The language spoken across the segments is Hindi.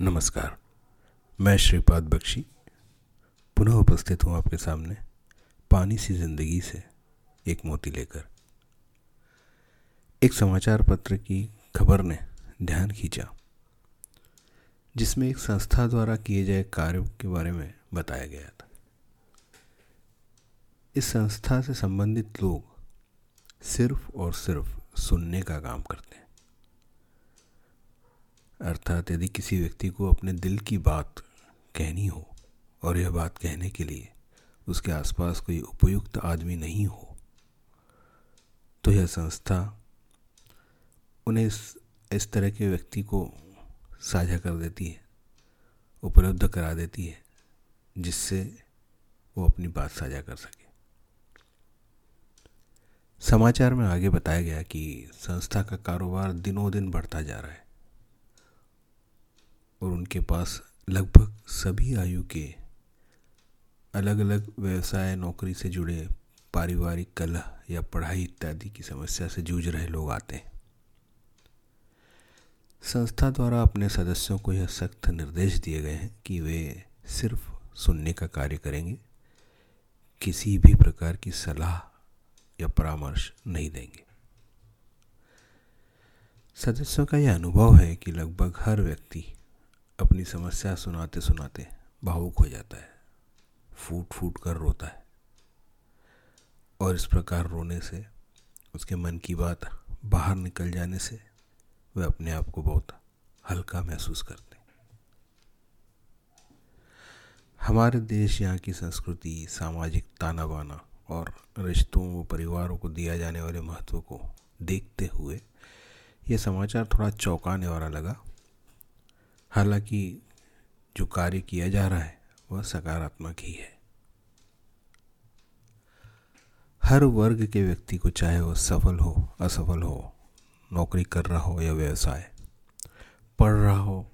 नमस्कार। मैं श्रीपाद बख्शी, पुनः उपस्थित हूँ आपके सामने पानी सी ज़िंदगी से एक मोती लेकर। एक समाचार पत्र की खबर ने ध्यान खींचा, जिसमें एक संस्था द्वारा किए गए कार्य के बारे में बताया गया था। इस संस्था से संबंधित लोग सिर्फ़ और सिर्फ़ सुनने का काम करते हैं। अर्थात यदि किसी व्यक्ति को अपने दिल की बात कहनी हो और यह बात कहने के लिए उसके आसपास कोई उपयुक्त आदमी नहीं हो तो यह संस्था उन्हें इस इस तरह के व्यक्ति को साझा कर देती है, उपलब्ध करा देती है, जिससे वो अपनी बात साझा कर सके। समाचार में आगे बताया गया कि संस्था का कारोबार दिनों दिन बढ़ता जा रहा है। और उनके पास लगभग सभी आयु के अलग अलग व्यवसाय, नौकरी से जुड़े पारिवारिक कलह या पढ़ाई इत्यादि की समस्या से जूझ रहे लोग आते हैं। संस्था द्वारा अपने सदस्यों को यह सख्त निर्देश दिए गए हैं कि वे सिर्फ़ सुनने का कार्य करेंगे, किसी भी प्रकार की सलाह या परामर्श नहीं देंगे। सदस्यों का यह अनुभव है कि लगभग हर व्यक्ति अपनी समस्या सुनाते सुनाते भावुक हो जाता है। फूट फूट कर रोता है। और इस प्रकार रोने से, उसके मन की बात बाहर निकल जाने से वह अपने आप को बहुत हल्का महसूस करते हमारे देश यहाँ की संस्कृति, सामाजिक ताना बाना और रिश्तों व परिवारों को दिया जाने वाले महत्व को देखते हुए यह समाचार थोड़ा चौंकाने वाला लगा। हालाँकि जो कार्य किया जा रहा है, वह सकारात्मक ही है। हर वर्ग के व्यक्ति को चाहे वह सफल हो, असफल हो, नौकरी कर रहा हो या व्यवसाय, पढ़ रहा हो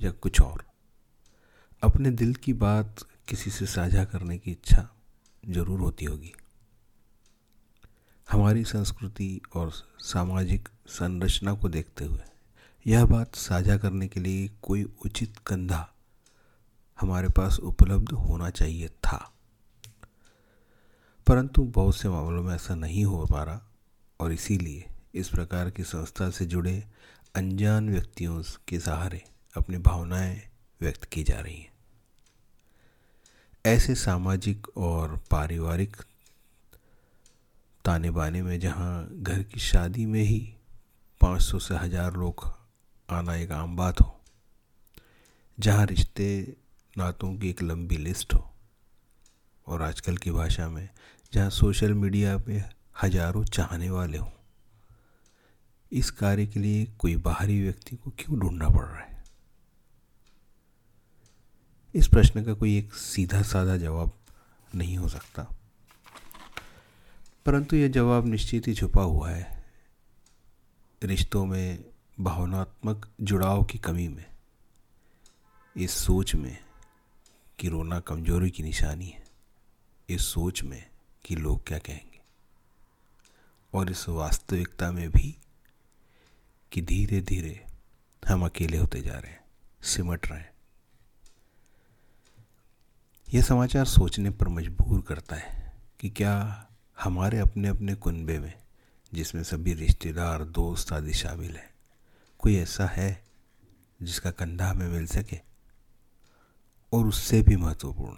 या कुछ और, अपने दिल की बात किसी से साझा करने की इच्छा ज़रूर होती होगी। हमारी संस्कृति और सामाजिक संरचना को देखते हुए यह बात साझा करने के लिए कोई उचित कंधा हमारे पास उपलब्ध होना चाहिए था। परंतु बहुत से मामलों में ऐसा नहीं हो पा रहा और इसीलिए इस प्रकार की संस्था से जुड़े अनजान व्यक्तियों के सहारे अपनी भावनाएँ व्यक्त की जा रही हैं। ऐसे सामाजिक और पारिवारिक ताने बाने में जहाँ घर की शादी में ही 500 से हज़ार लोग आना एक आम बात हो। जहाँ रिश्ते नातों की एक लंबी लिस्ट हो। और आजकल की भाषा में जहाँ सोशल मीडिया पे हज़ारों चाहने वाले हों। इस कार्य के लिए कोई बाहरी व्यक्ति को क्यों ढूंढना पड़ रहा है? इस प्रश्न का कोई एक सीधा साधा जवाब नहीं हो सकता। परंतु यह जवाब निश्चित ही छुपा हुआ है। रिश्तों में भावनात्मक जुड़ाव की कमी में, इस सोच में कि रोना कमज़ोरी की निशानी है, इस सोच में कि लोग क्या कहेंगे। और इस वास्तविकता में भी कि धीरे धीरे हम अकेले होते जा रहे हैं, सिमट रहे हैं। यह समाचार सोचने पर मजबूर करता है कि क्या हमारे अपने अपने कुनबे में, जिसमें सभी रिश्तेदार, दोस्त आदि शामिल हैं कोई ऐसा है जिसका कंधा हमें मिल सके? और उससे भी महत्वपूर्ण,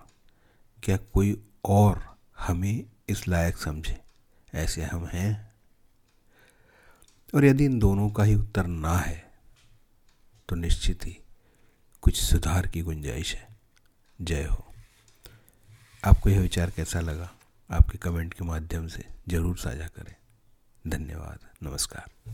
क्या कोई और हमें इस लायक समझे? ऐसे हम हैं। और यदि इन दोनों का ही उत्तर ना है तो निश्चित ही कुछ सुधार की गुंजाइश है। जय हो। आपको यह विचार कैसा लगा? आपके कमेंट के माध्यम से ज़रूर साझा करें। धन्यवाद। नमस्कार।